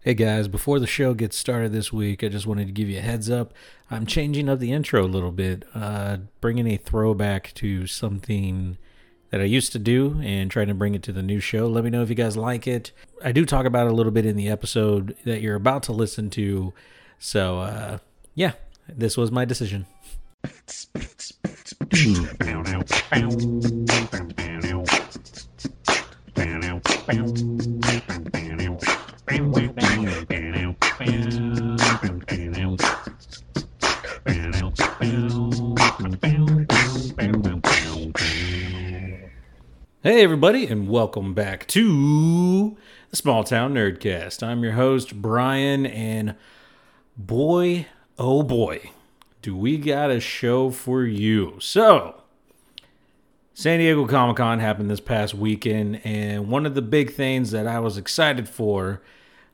Hey guys, before the show gets started this week, I just wanted to give you a heads up. I'm changing up the intro a little bit, uh, bringing a throwback to something that I used to do and trying to bring it to the new show. Let me know if you guys like it. I do talk about it a little bit in the episode that you're about to listen to. So, uh, yeah, this was my decision. Hey, everybody, and welcome back to the Small Town Nerdcast. I'm your host, Brian, and boy, oh boy, do we got a show for you. So, San Diego Comic Con happened this past weekend, and one of the big things that I was excited for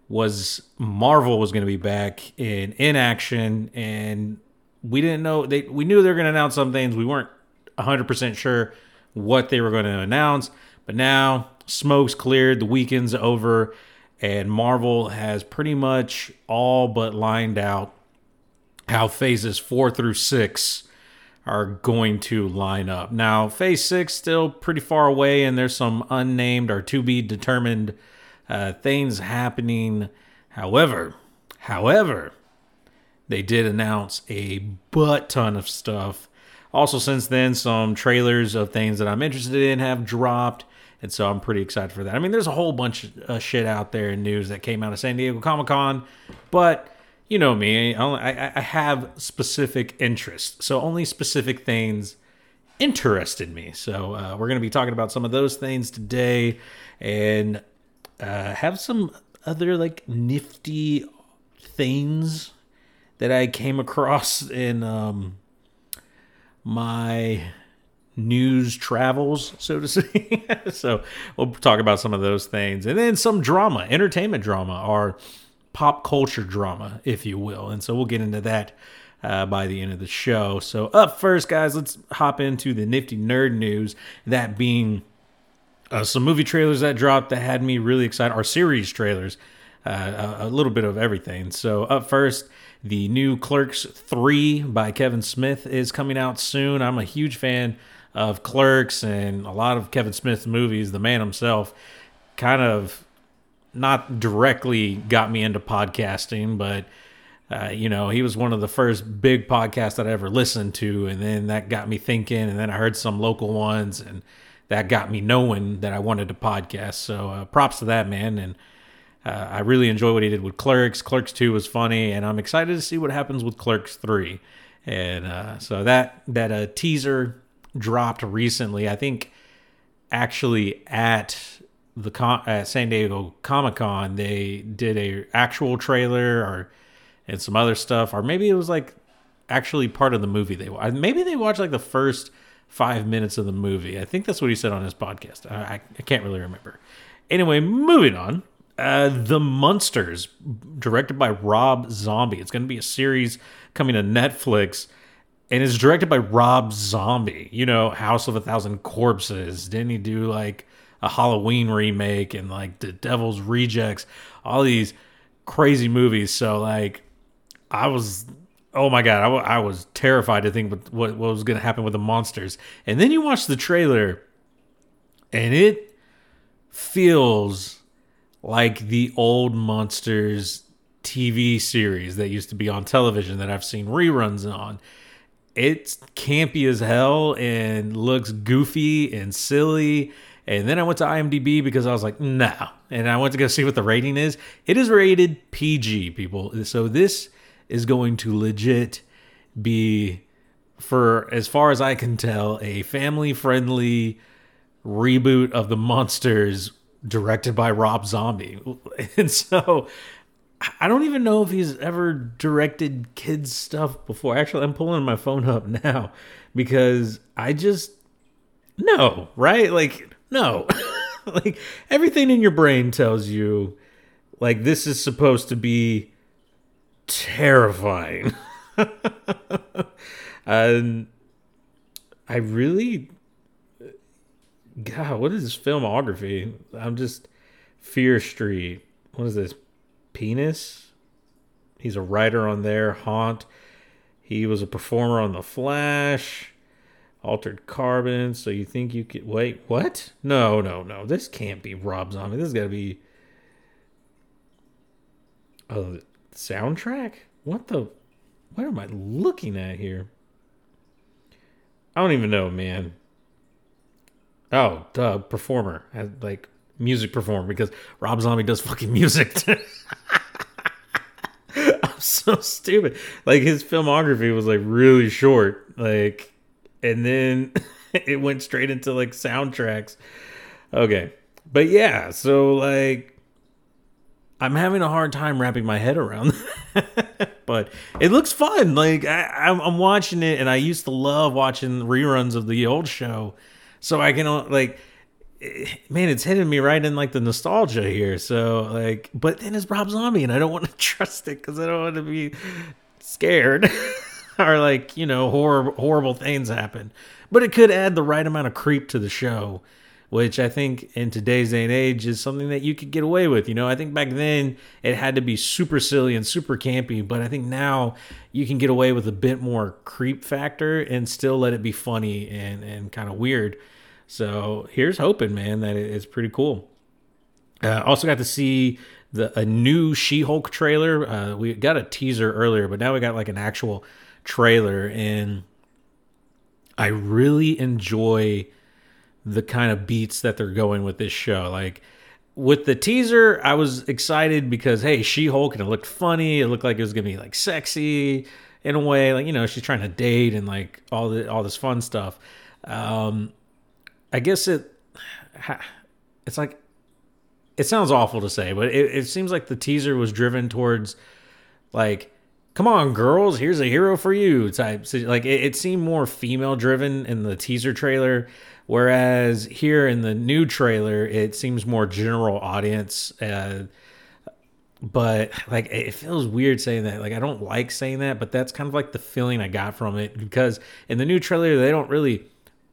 was Marvel was going to be back in in action, and we didn't know they we knew they were going to announce some things. We weren't 100% sure what they were going to announce, but now smoke's cleared, the weekend's over, and Marvel has pretty much all but lined out how phases 4 through 6 are going to line up. Now, phase 6 still pretty far away and there's some unnamed or to be determined uh, things happening. However, however, they did announce a butt ton of stuff. Also, since then, some trailers of things that I'm interested in have dropped. And so I'm pretty excited for that. I mean, there's a whole bunch of shit out there in news that came out of San Diego Comic Con, but you know me, I, I have specific interests. So only specific things interested me. So uh, we're going to be talking about some of those things today and uh, have some other like nifty things that I came across in um, my news travels, so to speak. so we'll talk about some of those things. And then some drama, entertainment drama, or pop culture drama, if you will. And so we'll get into that uh, by the end of the show. So, up first, guys, let's hop into the nifty nerd news. That being uh, some movie trailers that dropped that had me really excited, or series trailers, uh, a, a little bit of everything. So, up first, the new Clerks 3 by Kevin Smith is coming out soon. I'm a huge fan of Clerks and a lot of Kevin Smith's movies. The man himself kind of not directly got me into podcasting, but uh, you know, he was one of the first big podcasts that I ever listened to, and then that got me thinking, and then I heard some local ones, and that got me knowing that I wanted to podcast. So uh, props to that man, and uh, I really enjoy what he did with Clerks. Clerks Two was funny, and I'm excited to see what happens with Clerks Three. And uh, so that that uh, teaser dropped recently. I think actually at the con- at San Diego Comic Con they did a actual trailer or and some other stuff, or maybe it was like actually part of the movie they maybe they watched like the first five minutes of the movie. I think that's what he said on his podcast. I, I can't really remember. Anyway, moving on. Uh, the Munsters, directed by Rob Zombie. It's going to be a series coming to Netflix, and it's directed by Rob Zombie. You know, House of a Thousand Corpses. Didn't he do like a Halloween remake and like The Devil's Rejects? All these crazy movies. So like, I was. Oh my god, I, w- I was terrified to think what, what, what was going to happen with the Munsters. And then you watch the trailer, and it feels like the old Munsters TV series that used to be on television that I've seen reruns on. It's campy as hell and looks goofy and silly. And then I went to IMDb because I was like, no. And I went to go see what the rating is. It is rated PG, people. So this is going to legit be, for as far as I can tell, a family friendly reboot of the Munsters directed by Rob Zombie. And so I don't even know if he's ever directed kids stuff before. Actually, I'm pulling my phone up now because I just no, right? Like no. like everything in your brain tells you like this is supposed to be terrifying. and I really God, what is this filmography? I'm just Fear Street. What is this? Penis. He's a writer on there. Haunt. He was a performer on The Flash. Altered Carbon. So you think you could wait? What? No, no, no. This can't be Rob Zombie. This has got to be. Oh, soundtrack. What the? What am I looking at here? I don't even know, man. Oh, duh, performer. Like music performer because Rob Zombie does fucking music. I'm so stupid. Like his filmography was like really short. Like and then it went straight into like soundtracks. Okay. But yeah, so like I'm having a hard time wrapping my head around but it looks fun. Like I, I'm watching it, and I used to love watching reruns of the old show, so I can like, eh, man, it's hitting me right in like the nostalgia here. So like, but then it's Rob Zombie, and I don't want to trust it because I don't want to be scared or like you know horrible horrible things happen. But it could add the right amount of creep to the show which I think in today's day and age is something that you could get away with. You know, I think back then it had to be super silly and super campy, but I think now you can get away with a bit more creep factor and still let it be funny and, and kind of weird. So here's hoping, man, that it's pretty cool. Uh, also got to see the a new She-Hulk trailer. Uh, we got a teaser earlier, but now we got like an actual trailer, and I really enjoy the kind of beats that they're going with this show. Like with the teaser, I was excited because hey, She Hulk and it looked funny. It looked like it was gonna be like sexy in a way, like you know she's trying to date and like all the all this fun stuff. Um, I guess it it's like it sounds awful to say, but it, it seems like the teaser was driven towards like come on girls here's a hero for you type like it, it seemed more female driven in the teaser trailer Whereas here in the new trailer, it seems more general audience. Uh, but like it feels weird saying that. Like I don't like saying that, but that's kind of like the feeling I got from it because in the new trailer they don't really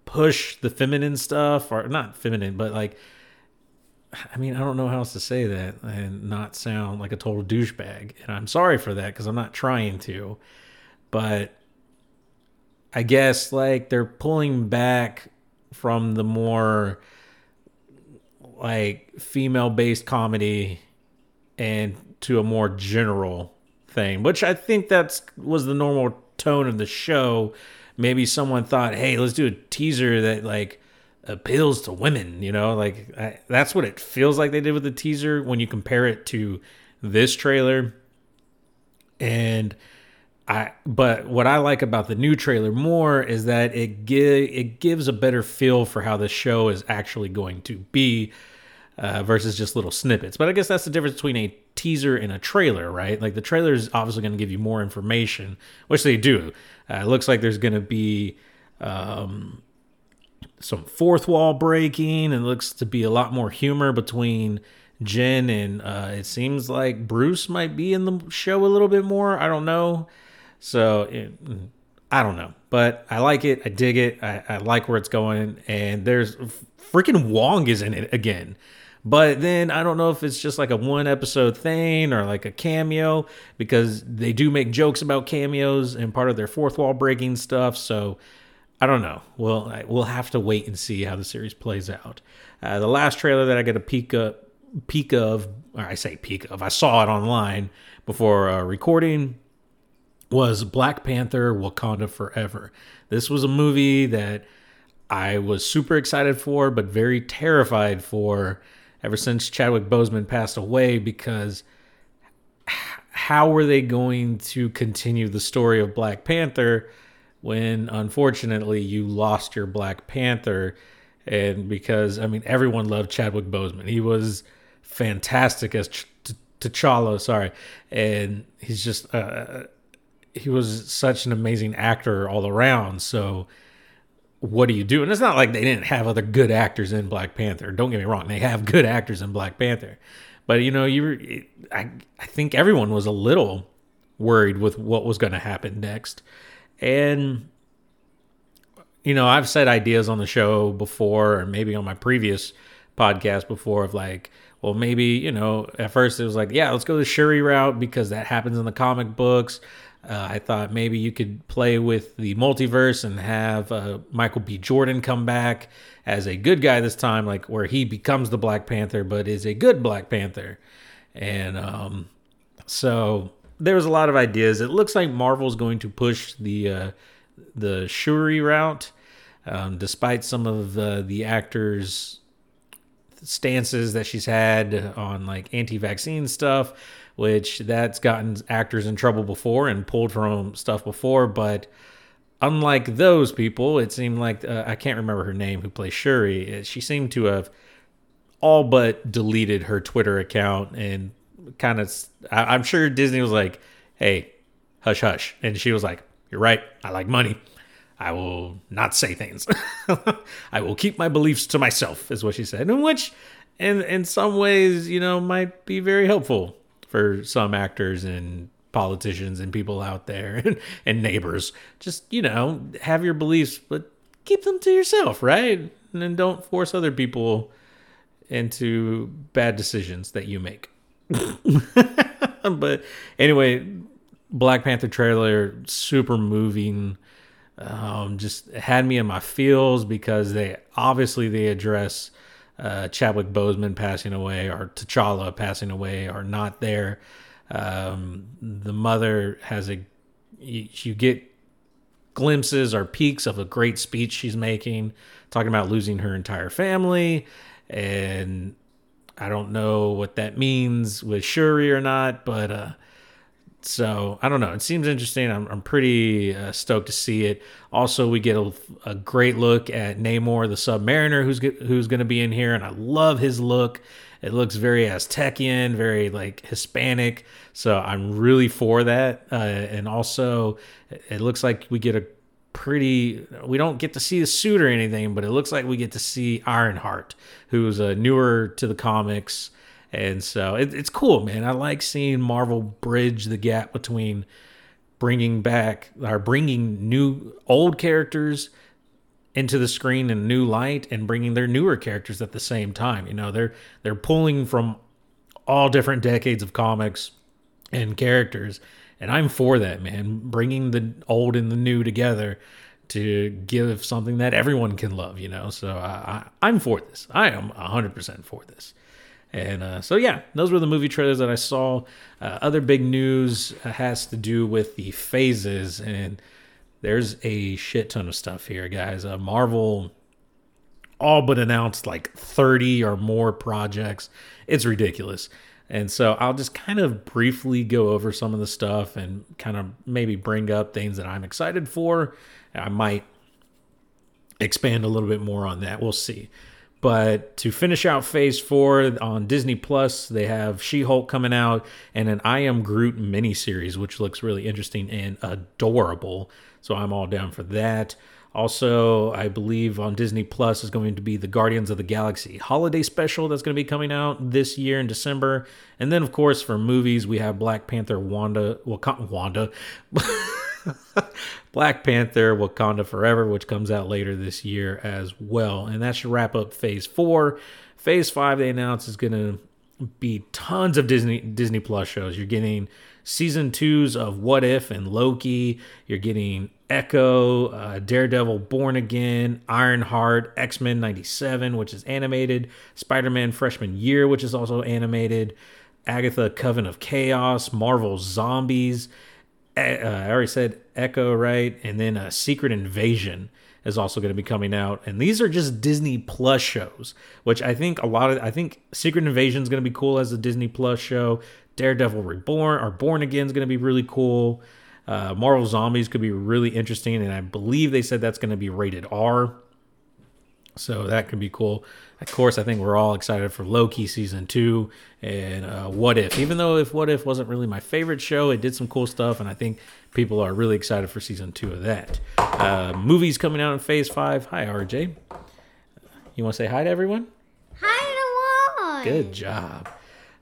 push the feminine stuff or not feminine, but like I mean, I don't know how else to say that and not sound like a total douchebag. And I'm sorry for that because I'm not trying to. But I guess like they're pulling back from the more like female based comedy and to a more general thing, which I think that's was the normal tone of the show. Maybe someone thought, "Hey, let's do a teaser that like appeals to women," you know? Like I, that's what it feels like they did with the teaser when you compare it to this trailer. And I but what I like about the new trailer more is that it it gives a better feel for how the show is actually going to be uh, versus just little snippets. But I guess that's the difference between a teaser and a trailer, right? Like the trailer is obviously going to give you more information, which they do. Uh, it looks like there's going to be um, some fourth wall breaking, and looks to be a lot more humor between Jen and uh, it seems like Bruce might be in the show a little bit more. I don't know. So it, I don't know, but I like it. I dig it. I, I like where it's going. And there's freaking Wong is in it again. But then I don't know if it's just like a one episode thing or like a cameo because they do make jokes about cameos and part of their fourth wall breaking stuff. So I don't know. Well, we'll have to wait and see how the series plays out. Uh, the last trailer that I got a peek of, peek of, or I say peek of, I saw it online before uh, recording was Black Panther Wakanda Forever. This was a movie that I was super excited for, but very terrified for ever since Chadwick Boseman passed away because how were they going to continue the story of Black Panther when unfortunately you lost your Black Panther? And because, I mean, everyone loved Chadwick Boseman. He was fantastic as T'Challa, sorry. And he's just. Uh, he was such an amazing actor all around. So what do you do? And it's not like they didn't have other good actors in Black Panther. Don't get me wrong; they have good actors in Black Panther. But you know, you I I think everyone was a little worried with what was going to happen next, and you know, I've said ideas on the show before, or maybe on my previous podcast before of like, well, maybe, you know, at first it was like, yeah, let's go the Shuri route because that happens in the comic books. Uh, I thought maybe you could play with the multiverse and have uh, Michael B. Jordan come back as a good guy this time, like where he becomes the Black Panther, but is a good Black Panther. And um, so there was a lot of ideas. It looks like Marvel's going to push the uh, the Shuri route, um, despite some of the, the actors' stances that she's had on like anti-vaccine stuff, which that's gotten actors in trouble before and pulled from stuff before. But unlike those people, it seemed like uh, I can't remember her name who plays Shuri. She seemed to have all but deleted her Twitter account and kind of. I'm sure Disney was like, "Hey, hush, hush," and she was like, "You're right. I like money." I will not say things. I will keep my beliefs to myself, is what she said. In which, in in some ways, you know, might be very helpful for some actors and politicians and people out there and, and neighbors. Just you know, have your beliefs, but keep them to yourself, right? And don't force other people into bad decisions that you make. but anyway, Black Panther trailer super moving um, just had me in my feels because they obviously they address uh, Chadwick Boseman passing away or T'Challa passing away or not there. Um, the mother has a you, you get glimpses or peaks of a great speech she's making, talking about losing her entire family, and I don't know what that means with Shuri or not, but uh, so I don't know. It seems interesting. I'm, I'm pretty uh, stoked to see it. Also, we get a, a great look at Namor, the Submariner, who's who's going to be in here, and I love his look. It looks very Aztecian, very like Hispanic. So I'm really for that. Uh, and also, it looks like we get a pretty. We don't get to see the suit or anything, but it looks like we get to see Ironheart, who's uh, newer to the comics. And so it, it's cool, man. I like seeing Marvel bridge the gap between bringing back or bringing new old characters into the screen in new light and bringing their newer characters at the same time. You know, they're they're pulling from all different decades of comics and characters, and I'm for that, man. Bringing the old and the new together to give something that everyone can love. You know, so I, I I'm for this. I am 100% for this. And uh, so, yeah, those were the movie trailers that I saw. Uh, other big news has to do with the phases, and there's a shit ton of stuff here, guys. Uh, Marvel all but announced like 30 or more projects. It's ridiculous. And so I'll just kind of briefly go over some of the stuff and kind of maybe bring up things that I'm excited for. I might expand a little bit more on that. We'll see. But to finish out Phase Four on Disney Plus, they have She-Hulk coming out and an I Am Groot miniseries, which looks really interesting and adorable. So I'm all down for that. Also, I believe on Disney Plus is going to be the Guardians of the Galaxy holiday special that's going to be coming out this year in December. And then, of course, for movies, we have Black Panther, Wanda, Wakanda, Wanda. Black Panther Wakanda Forever, which comes out later this year as well. And that should wrap up phase four. Phase five, they announced, is going to be tons of Disney Disney Plus shows. You're getting season twos of What If and Loki. You're getting Echo, uh, Daredevil Born Again, Ironheart, X Men 97, which is animated, Spider Man Freshman Year, which is also animated, Agatha Coven of Chaos, Marvel Zombies uh, I already said Echo, right? And then uh, Secret Invasion is also going to be coming out. And these are just Disney Plus shows, which I think a lot of, I think Secret Invasion is going to be cool as a Disney Plus show. Daredevil Reborn or Born Again is going to be really cool. Uh, Marvel Zombies could be really interesting. And I believe they said that's going to be rated R. So that could be cool. Of course, I think we're all excited for Loki season two and uh, What If. Even though if What If wasn't really my favorite show, it did some cool stuff, and I think people are really excited for season two of that. Uh, movies coming out in Phase Five. Hi, RJ. You want to say hi to everyone? Hi, everyone. Good job.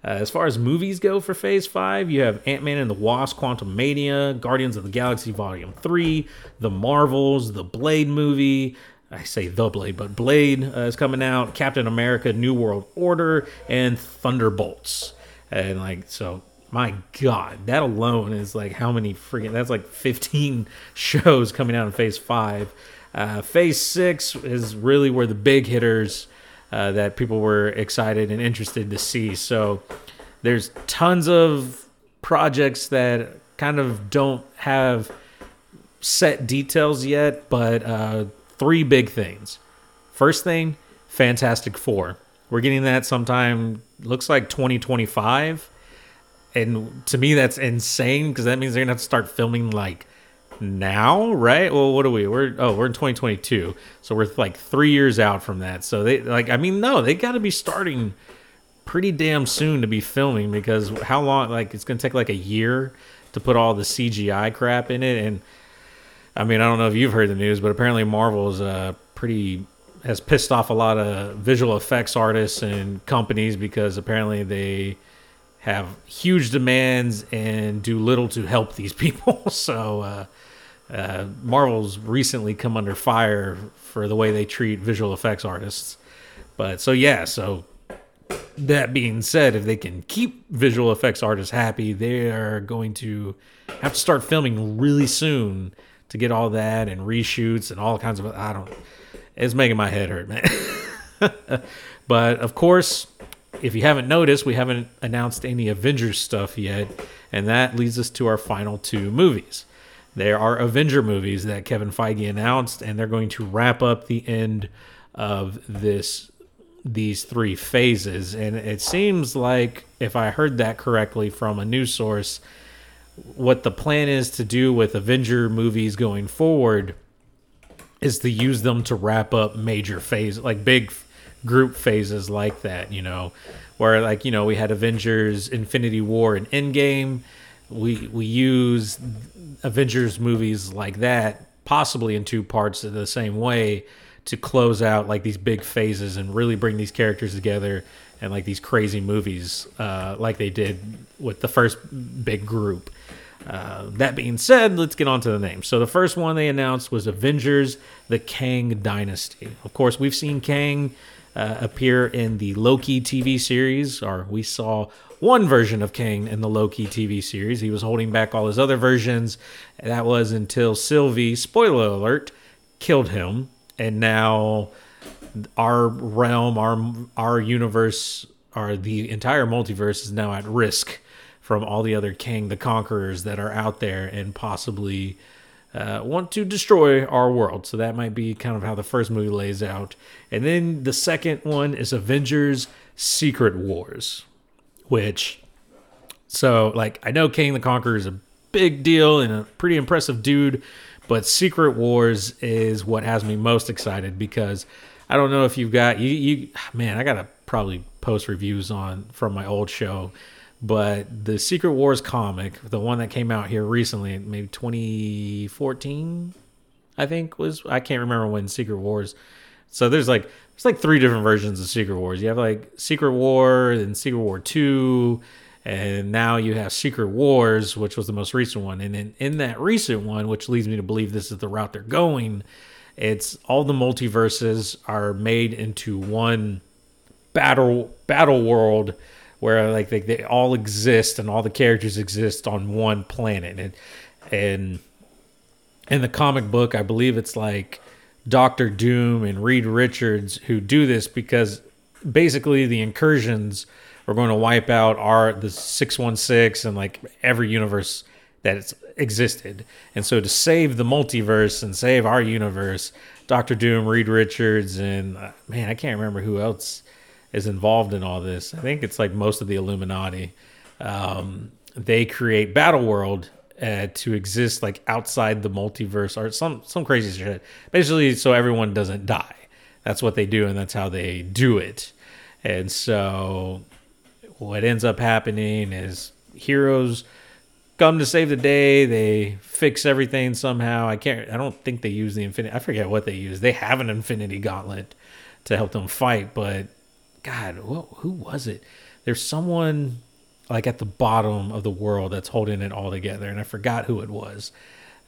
Uh, as far as movies go for Phase 5, you have Ant Man and the Wasp, Quantumania, Guardians of the Galaxy Volume 3, The Marvels, The Blade movie, I say the Blade, but Blade uh, is coming out. Captain America: New World Order and Thunderbolts, and like so. My God, that alone is like how many freaking? That's like 15 shows coming out in Phase Five. Uh, phase Six is really where the big hitters uh, that people were excited and interested to see. So there's tons of projects that kind of don't have set details yet, but uh, three big things. First thing, Fantastic Four. We're getting that sometime, looks like 2025. And to me, that's insane because that means they're going to have to start filming like now, right? Well, what are we? We're oh, we're in 2022, so we're like three years out from that. So they like, I mean, no, they got to be starting pretty damn soon to be filming because how long? Like, it's gonna take like a year to put all the CGI crap in it. And I mean, I don't know if you've heard the news, but apparently Marvel's uh pretty has pissed off a lot of visual effects artists and companies because apparently they have huge demands and do little to help these people. so uh, uh, Marvel's recently come under fire for the way they treat visual effects artists. But so yeah, so that being said, if they can keep visual effects artists happy, they are going to have to start filming really soon to get all that and reshoots and all kinds of I don't it's making my head hurt, man. but of course, if you haven't noticed, we haven't announced any Avengers stuff yet, and that leads us to our final two movies. There are Avenger movies that Kevin Feige announced, and they're going to wrap up the end of this these three phases. And it seems like, if I heard that correctly from a news source, what the plan is to do with Avenger movies going forward is to use them to wrap up major phase, like big group phases like that, you know, where like, you know, we had Avengers Infinity War and Endgame. We we use Avengers movies like that possibly in two parts in the same way to close out like these big phases and really bring these characters together and like these crazy movies uh, like they did with the first big group. Uh, that being said, let's get on to the names. So the first one they announced was Avengers: The Kang Dynasty. Of course, we've seen Kang uh, appear in the Loki TV series, or we saw one version of Kang in the Loki TV series. He was holding back all his other versions. That was until Sylvie, spoiler alert, killed him, and now our realm, our our universe, our the entire multiverse is now at risk from all the other Kang the Conquerors that are out there and possibly uh, want to destroy our world. So that might be kind of how the first movie lays out. And then the second one is Avengers Secret Wars, which, so like, I know Kang the Conqueror is a big deal and a pretty impressive dude, but Secret Wars is what has me most excited because I don't know if you've got you you man, I gotta probably post reviews on from my old show but the Secret Wars comic, the one that came out here recently, maybe 2014, I think was I can't remember when Secret Wars. So there's like there's like three different versions of Secret Wars. You have like Secret War and Secret War 2 and now you have Secret Wars, which was the most recent one. And in, in that recent one, which leads me to believe this is the route they're going, it's all the multiverses are made into one battle battle world where like they, they all exist and all the characters exist on one planet. And and in the comic book i believe it's like doctor doom and reed richards who do this because basically the incursions are going to wipe out our the 616 and like every universe that it's existed. And so to save the multiverse and save our universe doctor doom reed richards and uh, man i can't remember who else is involved in all this. I think it's like most of the Illuminati. Um, they create Battle World uh, to exist like outside the multiverse or some some crazy shit. Basically, so everyone doesn't die. That's what they do, and that's how they do it. And so, what ends up happening is heroes come to save the day. They fix everything somehow. I can't. I don't think they use the infinity. I forget what they use. They have an infinity gauntlet to help them fight, but God, who was it? There's someone like at the bottom of the world that's holding it all together, and I forgot who it was.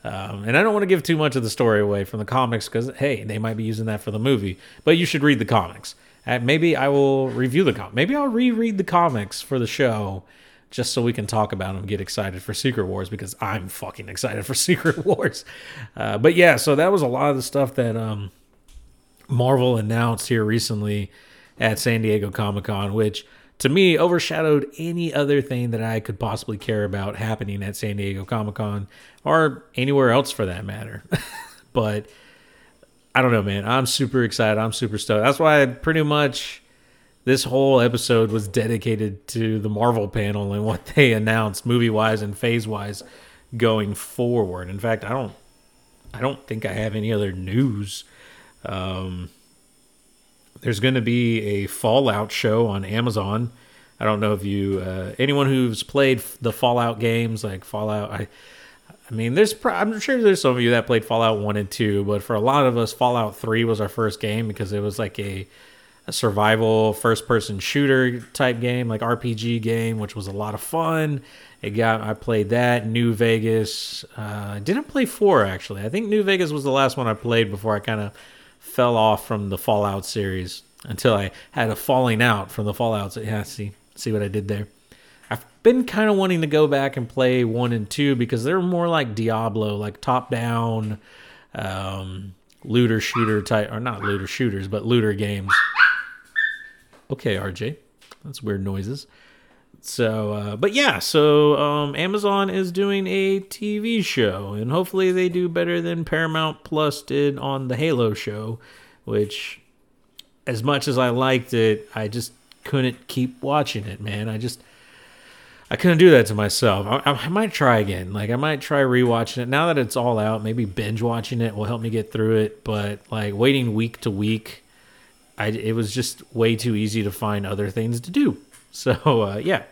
Um, and I don't want to give too much of the story away from the comics because, hey, they might be using that for the movie. But you should read the comics. Uh, maybe I will review the comic. Maybe I'll reread the comics for the show just so we can talk about them, get excited for Secret Wars because I'm fucking excited for Secret Wars. Uh, but yeah, so that was a lot of the stuff that um, Marvel announced here recently at San Diego Comic Con, which to me overshadowed any other thing that I could possibly care about happening at San Diego Comic Con or anywhere else for that matter. but I don't know, man. I'm super excited. I'm super stoked. That's why I pretty much this whole episode was dedicated to the Marvel panel and what they announced movie wise and phase wise going forward. In fact, I don't I don't think I have any other news. Um, there's going to be a Fallout show on Amazon. I don't know if you uh, anyone who's played the Fallout games like Fallout. I I mean, there's I'm sure there's some of you that played Fallout one and two, but for a lot of us, Fallout three was our first game because it was like a a survival first person shooter type game, like RPG game, which was a lot of fun. It got I played that New Vegas. Uh, didn't play four actually. I think New Vegas was the last one I played before I kind of fell off from the Fallout series until I had a falling out from the Fallout. So yeah, see see what I did there. I've been kind of wanting to go back and play one and two because they're more like Diablo, like top down, um, looter shooter type, or not looter shooters, but looter games. Okay, RJ, that's weird noises. So, uh, but yeah, so um, Amazon is doing a TV show, and hopefully they do better than Paramount Plus did on the Halo show, which, as much as I liked it, I just couldn't keep watching it, man. I just I couldn't do that to myself. I, I, might try again. Like I might try rewatching it now that it's all out. Maybe binge watching it will help me get through it. But like waiting week to week, I it was just way too easy to find other things to do. So uh, yeah.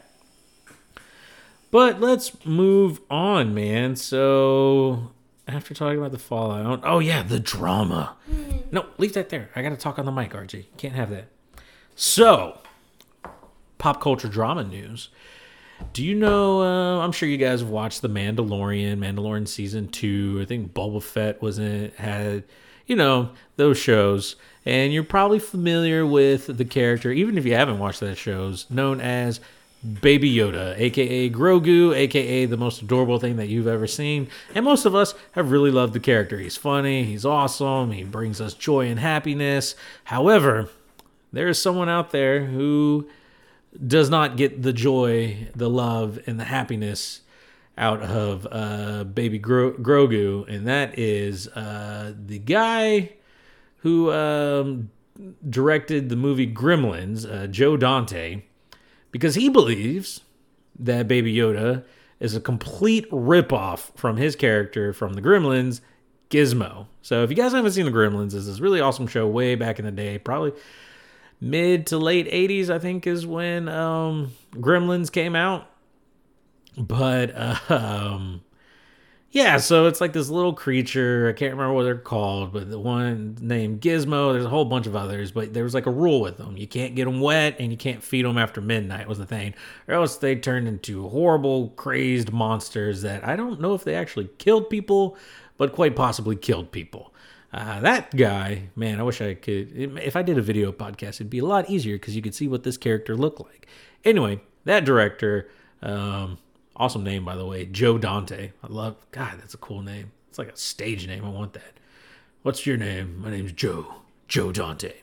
But let's move on, man. So after talking about the Fallout, oh yeah, the drama. No, leave that there. I got to talk on the mic, RJ. Can't have that. So, pop culture drama news. Do you know? Uh, I'm sure you guys have watched The Mandalorian, Mandalorian season two. I think Boba Fett was in it. Had you know those shows, and you're probably familiar with the character, even if you haven't watched that shows, known as Baby Yoda, aka Grogu, aka the most adorable thing that you've ever seen. And most of us have really loved the character. He's funny, he's awesome, he brings us joy and happiness. However, there is someone out there who does not get the joy, the love, and the happiness out of uh, Baby Gro- Grogu, and that is uh, the guy who um, directed the movie Gremlins, uh, Joe Dante, because he believes that Baby Yoda is a complete ripoff from his character from the Gremlins, Gizmo. So if you guys haven't seen the Gremlins, it's this really awesome show way back in the day, probably mid to late 80s, I think, is when um, Gremlins came out. But um, yeah, so it's like this little creature. I can't remember what they're called, but the one named Gizmo. There's a whole bunch of others, but there was like a rule with them: you can't get them wet, and you can't feed them after midnight. Was the thing, or else they turned into horrible, crazed monsters that I don't know if they actually killed people, but quite possibly killed people. Uh, that guy, man, I wish I could. If I did a video podcast, it'd be a lot easier because you could see what this character looked like. Anyway, that director, um, awesome name by the way, Joe Dante. I love. God, that's a cool name. It's like a stage name. I want that. What's your name? My name's Joe. Joe Dante.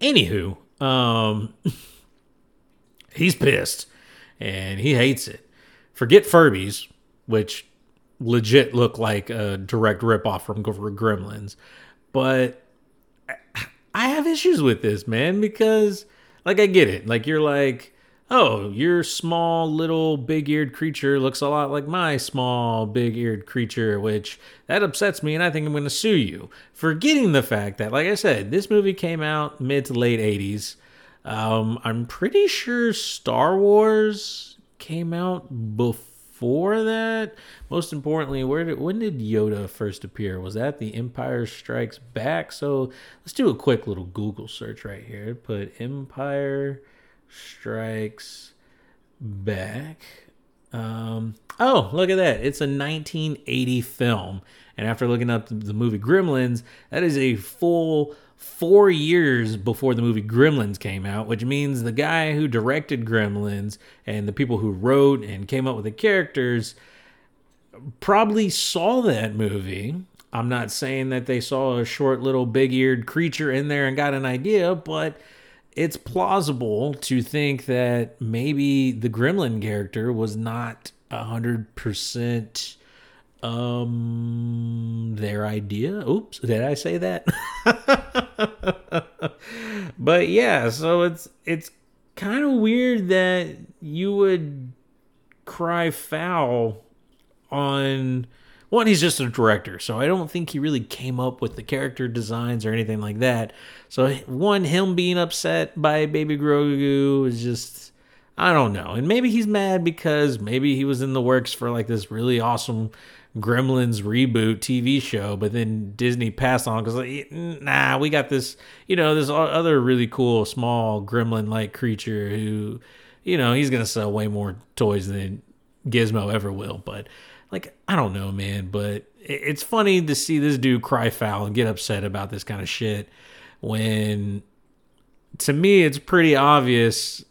Anywho, um, he's pissed and he hates it. Forget Furbies, which legit look like a direct ripoff from Gremlins. But I have issues with this, man, because like I get it. Like you're like, oh, your small little big-eared creature looks a lot like my small big-eared creature, which that upsets me and I think I'm going to sue you. Forgetting the fact that like I said, this movie came out mid to late 80s. Um, I'm pretty sure Star Wars came out before before that, most importantly, where did when did Yoda first appear? Was that The Empire Strikes Back? So let's do a quick little Google search right here. Put Empire Strikes Back. Um, Oh, look at that. It's a 1980 film. And after looking up the movie Gremlins, that is a full four years before the movie Gremlins came out, which means the guy who directed Gremlins and the people who wrote and came up with the characters probably saw that movie. I'm not saying that they saw a short little big eared creature in there and got an idea, but it's plausible to think that maybe the gremlin character was not a hundred percent um their idea? Oops did i say that? But yeah so it's it's kind of weird that you would cry foul on one he's just a director so i don't think he really came up with the character designs or anything like that. So one him being upset by baby grogu is just i don't know. And maybe he's mad because maybe he was in the works for like this really awesome gremlins reboot tv show but then disney passed on because like nah we got this you know this other really cool small gremlin like creature who you know he's gonna sell way more toys than gizmo ever will but like I don't know, man, but it's funny to see this dude cry foul and get upset about this kind of shit when to me it's pretty obvious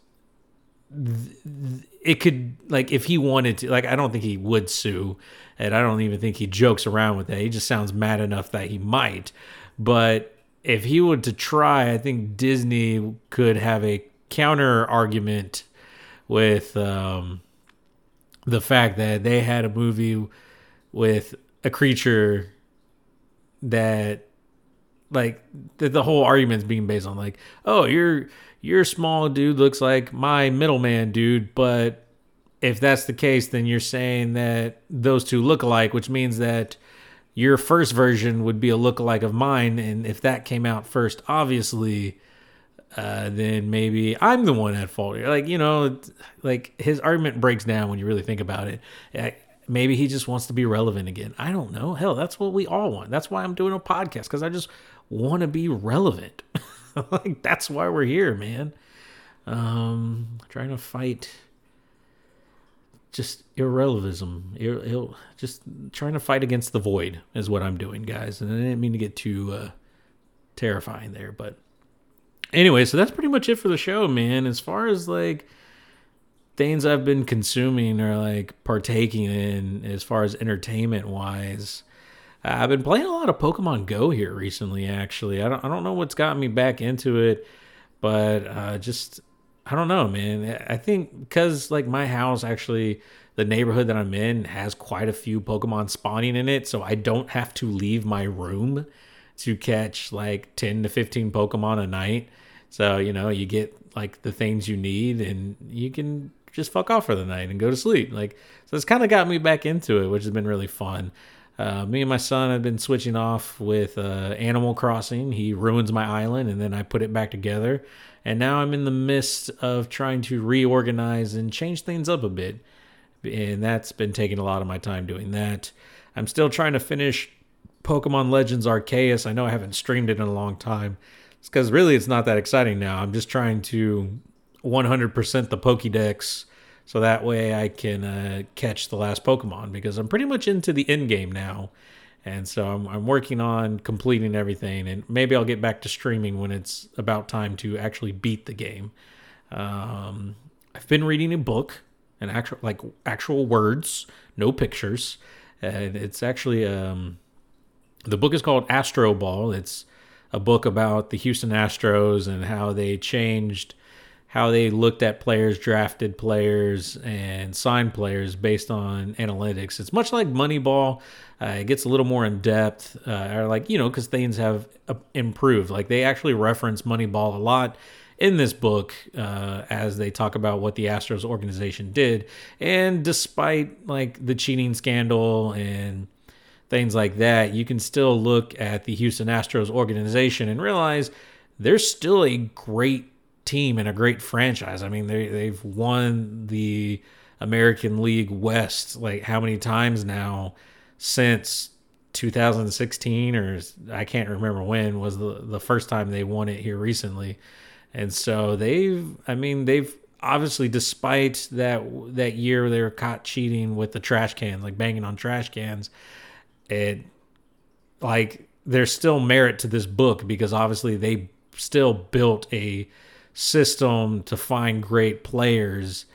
it could like if he wanted to like I don't think he would sue and I don't even think he jokes around with that. He just sounds mad enough that he might. But if he were to try, I think Disney could have a counter argument with um the fact that they had a movie with a creature that like the, the whole argument's being based on like oh your your small dude looks like my middleman dude but if that's the case then you're saying that those two look alike which means that your first version would be a look-alike of mine and if that came out first obviously uh, then maybe I'm the one at fault. Like you know, like his argument breaks down when you really think about it. Maybe he just wants to be relevant again. I don't know. Hell, that's what we all want. That's why I'm doing a podcast because I just want to be relevant. like that's why we're here, man. Um, trying to fight just irrelevism. He'll just trying to fight against the void is what I'm doing, guys. And I didn't mean to get too uh, terrifying there, but anyway, so that's pretty much it for the show, man. As far as like things I've been consuming or like partaking in, as far as entertainment wise, I've been playing a lot of Pokemon Go here recently. Actually, I don't I don't know what's gotten me back into it, but uh, just I don't know, man. I think because like my house actually. The neighborhood that I'm in has quite a few Pokemon spawning in it, so I don't have to leave my room to catch like 10 to 15 Pokemon a night. So, you know, you get like the things you need and you can just fuck off for the night and go to sleep. Like, so it's kind of got me back into it, which has been really fun. Uh, me and my son have been switching off with uh, Animal Crossing. He ruins my island and then I put it back together. And now I'm in the midst of trying to reorganize and change things up a bit. And that's been taking a lot of my time doing that. I'm still trying to finish Pokemon Legends Arceus. I know I haven't streamed it in a long time. It's because really it's not that exciting now. I'm just trying to 100% the Pokédex so that way I can uh, catch the last Pokemon because I'm pretty much into the end game now. And so I'm, I'm working on completing everything, and maybe I'll get back to streaming when it's about time to actually beat the game. Um, I've been reading a book, an actual like actual words, no pictures, and it's actually um, the book is called Astroball. It's a book about the Houston Astros and how they changed how they looked at players, drafted players, and signed players based on analytics. It's much like Moneyball. Uh, it gets a little more in depth, uh, or like you know, because things have uh, improved. Like they actually reference Moneyball a lot in this book uh, as they talk about what the Astros organization did, and despite like the cheating scandal and things like that, you can still look at the Houston Astros organization and realize they're still a great team and a great franchise. I mean, they they've won the American League West like how many times now since 2016 or I can't remember when was the the first time they won it here recently. And so they've I mean they've obviously, despite that that year they were caught cheating with the trash cans, like banging on trash cans, it like there's still merit to this book because obviously they still built a system to find great players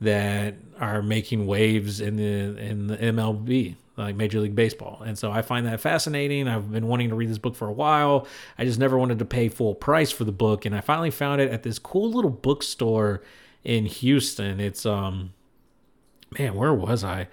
that are making waves in the in the MLB like Major League Baseball. And so I find that fascinating. I've been wanting to read this book for a while. I just never wanted to pay full price for the book and I finally found it at this cool little bookstore in Houston. It's um man, where was I?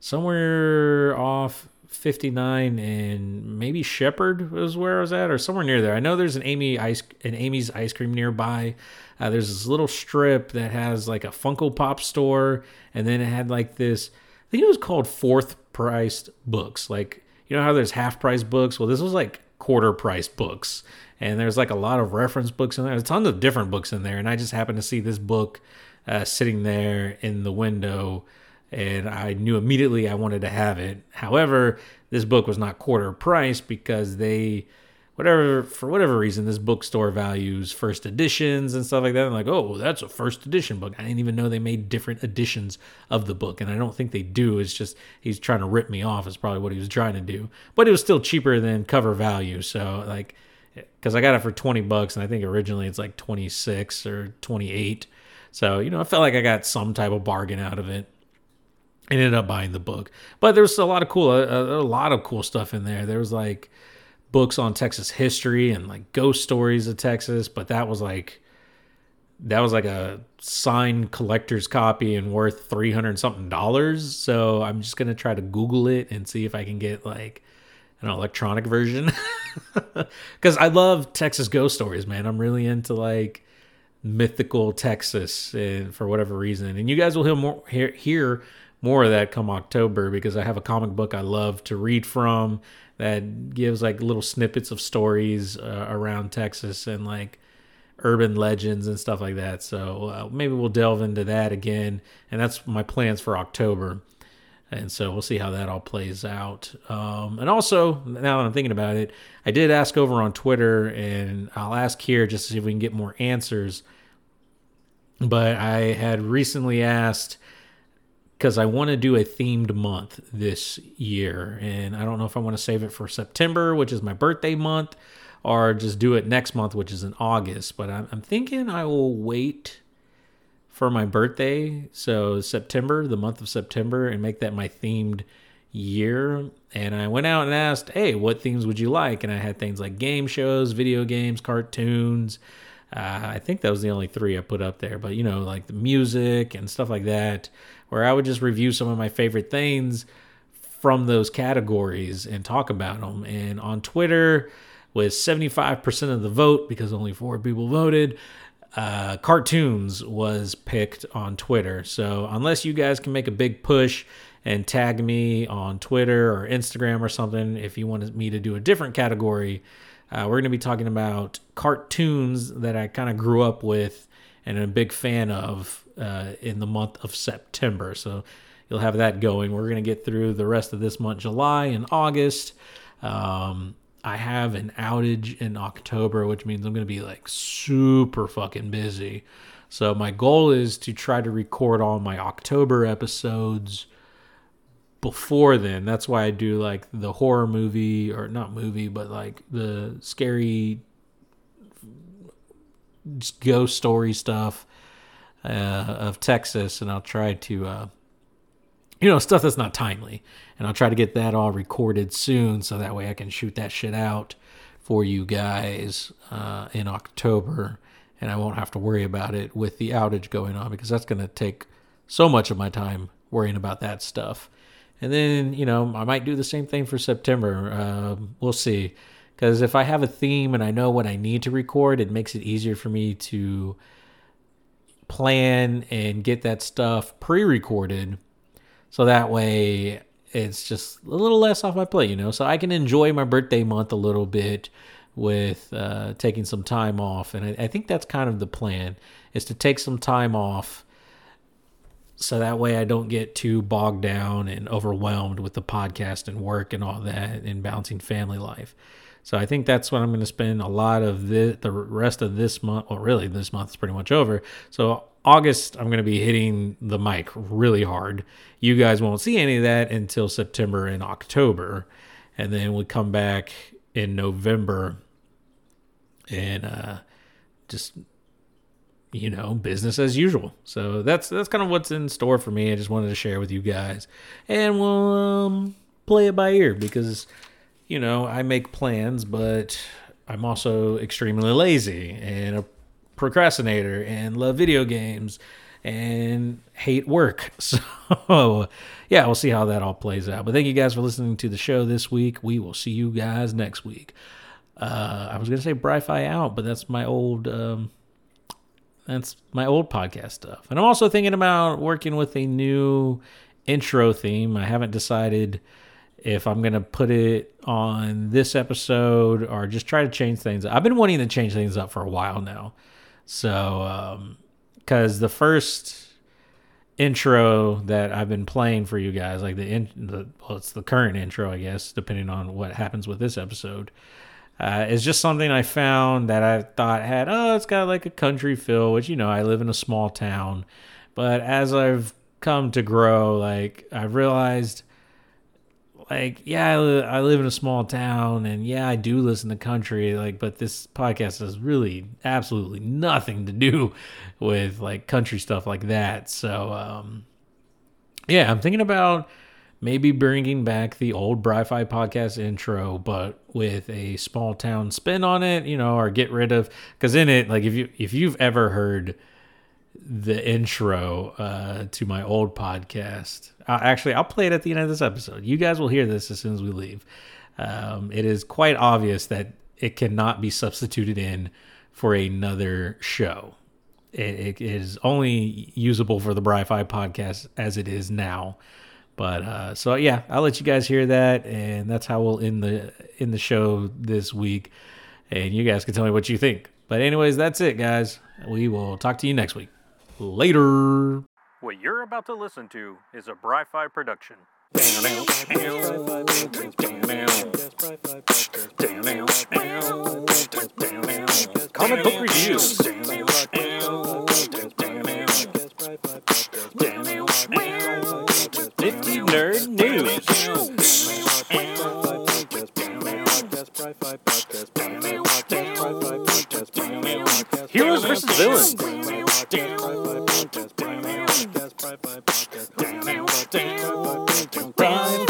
Somewhere off 59 and maybe Shepherd was where I was at or somewhere near there. I know there's an Amy ice an Amy's ice cream nearby. Uh, there's this little strip that has like a Funko Pop store and then it had like this I think it was called fourth priced books. Like you know how there's half price books? Well, this was like quarter price books. And there's like a lot of reference books in there. There's tons of different books in there and I just happened to see this book uh, sitting there in the window and I knew immediately I wanted to have it. However, this book was not quarter price because they, whatever for whatever reason, this bookstore values first editions and stuff like that. I'm like, oh, that's a first edition book. I didn't even know they made different editions of the book, and I don't think they do. It's just he's trying to rip me off. Is probably what he was trying to do. But it was still cheaper than cover value. So like, because I got it for twenty bucks, and I think originally it's like twenty six or twenty eight. So you know, I felt like I got some type of bargain out of it ended up buying the book. But there was a lot of cool, a, a, lot of cool stuff in there. There was like books on Texas history and like ghost stories of Texas, but that was like that was like a signed collector's copy and worth 300 something dollars. So I'm just going to try to Google it and see if I can get like an electronic version. Cuz I love Texas ghost stories, man. I'm really into like mythical Texas and for whatever reason. And you guys will hear more hear, hear more of that come October because I have a comic book I love to read from that gives like little snippets of stories uh, around Texas and like urban legends and stuff like that. So uh, maybe we'll delve into that again. And that's my plans for October. And so we'll see how that all plays out. Um, and also, now that I'm thinking about it, I did ask over on Twitter, and I'll ask here just to see if we can get more answers. But I had recently asked because I want to do a themed month this year. And I don't know if I want to save it for September, which is my birthday month, or just do it next month, which is in August. But I'm, I'm thinking I will wait for my birthday. So September, the month of September, and make that my themed year. And I went out and asked, hey, what themes would you like? And I had things like game shows, video games, cartoons. Uh, I think that was the only three I put up there, but you know, like the music and stuff like that where I would just review some of my favorite things from those categories and talk about them. And on Twitter, with 75% of the vote, because only four people voted, uh, cartoons was picked on Twitter. So unless you guys can make a big push and tag me on Twitter or Instagram or something, if you wanted me to do a different category, uh, we're going to be talking about cartoons that I kind of grew up with and a big fan of uh, in the month of September. So you'll have that going. We're going to get through the rest of this month, July and August. Um, I have an outage in October, which means I'm going to be like super fucking busy. So my goal is to try to record all my October episodes before then. That's why I do like the horror movie or not movie, but like the scary ghost story stuff uh, of Texas, and I'll try to, uh, you know, stuff that's not timely, and I'll try to get that all recorded soon, so that way I can shoot that shit out for you guys uh, in October, and I won't have to worry about it with the outage going on because that's going to take so much of my time worrying about that stuff. And then, you know, I might do the same thing for September. Uh, we'll see. Because if I have a theme and I know what I need to record, it makes it easier for me to plan and get that stuff pre recorded. So that way it's just a little less off my plate, you know? So I can enjoy my birthday month a little bit with uh, taking some time off. And I, I think that's kind of the plan is to take some time off so that way I don't get too bogged down and overwhelmed with the podcast and work and all that and balancing family life. So I think that's what I'm going to spend a lot of the the rest of this month. Well, really, this month is pretty much over. So August, I'm going to be hitting the mic really hard. You guys won't see any of that until September and October. And then we come back in November and uh, just you know business as usual so that's that's kind of what's in store for me i just wanted to share with you guys and we'll um, play it by ear because you know i make plans but i'm also extremely lazy and a procrastinator and love video games and hate work so yeah we'll see how that all plays out but thank you guys for listening to the show this week we will see you guys next week uh, I was gonna say Bri-Fi out, but that's my old um, that's my old podcast stuff. And I'm also thinking about working with a new intro theme. I haven't decided if I'm gonna put it on this episode or just try to change things. I've been wanting to change things up for a while now. So, because um, the first intro that I've been playing for you guys, like the, in, the well, it's the current intro, I guess, depending on what happens with this episode uh, it's just something I found that I thought had, oh, it's got like a country feel, which, you know, I live in a small town. But as I've come to grow, like, I've realized, like, yeah, I, li- I live in a small town and yeah, I do listen to country, like, but this podcast has really absolutely nothing to do with like country stuff like that. So, um, yeah, I'm thinking about maybe bringing back the old Bri-Fi podcast intro, but with a small town spin on it, you know, or get rid of because in it, like if you if you've ever heard the intro uh, to my old podcast, uh, actually I'll play it at the end of this episode. You guys will hear this as soon as we leave. Um, it is quite obvious that it cannot be substituted in for another show. It, it is only usable for the Bri-Fi podcast as it is now. But uh, so yeah, I'll let you guys hear that, and that's how we'll end the in the show this week. And you guys can tell me what you think. But anyways, that's it, guys. We will talk to you next week. Later. What you're about to listen to is a Bri-Fi production. Comic book reviews. Nifty nerd news. Heroes versus villains. Prime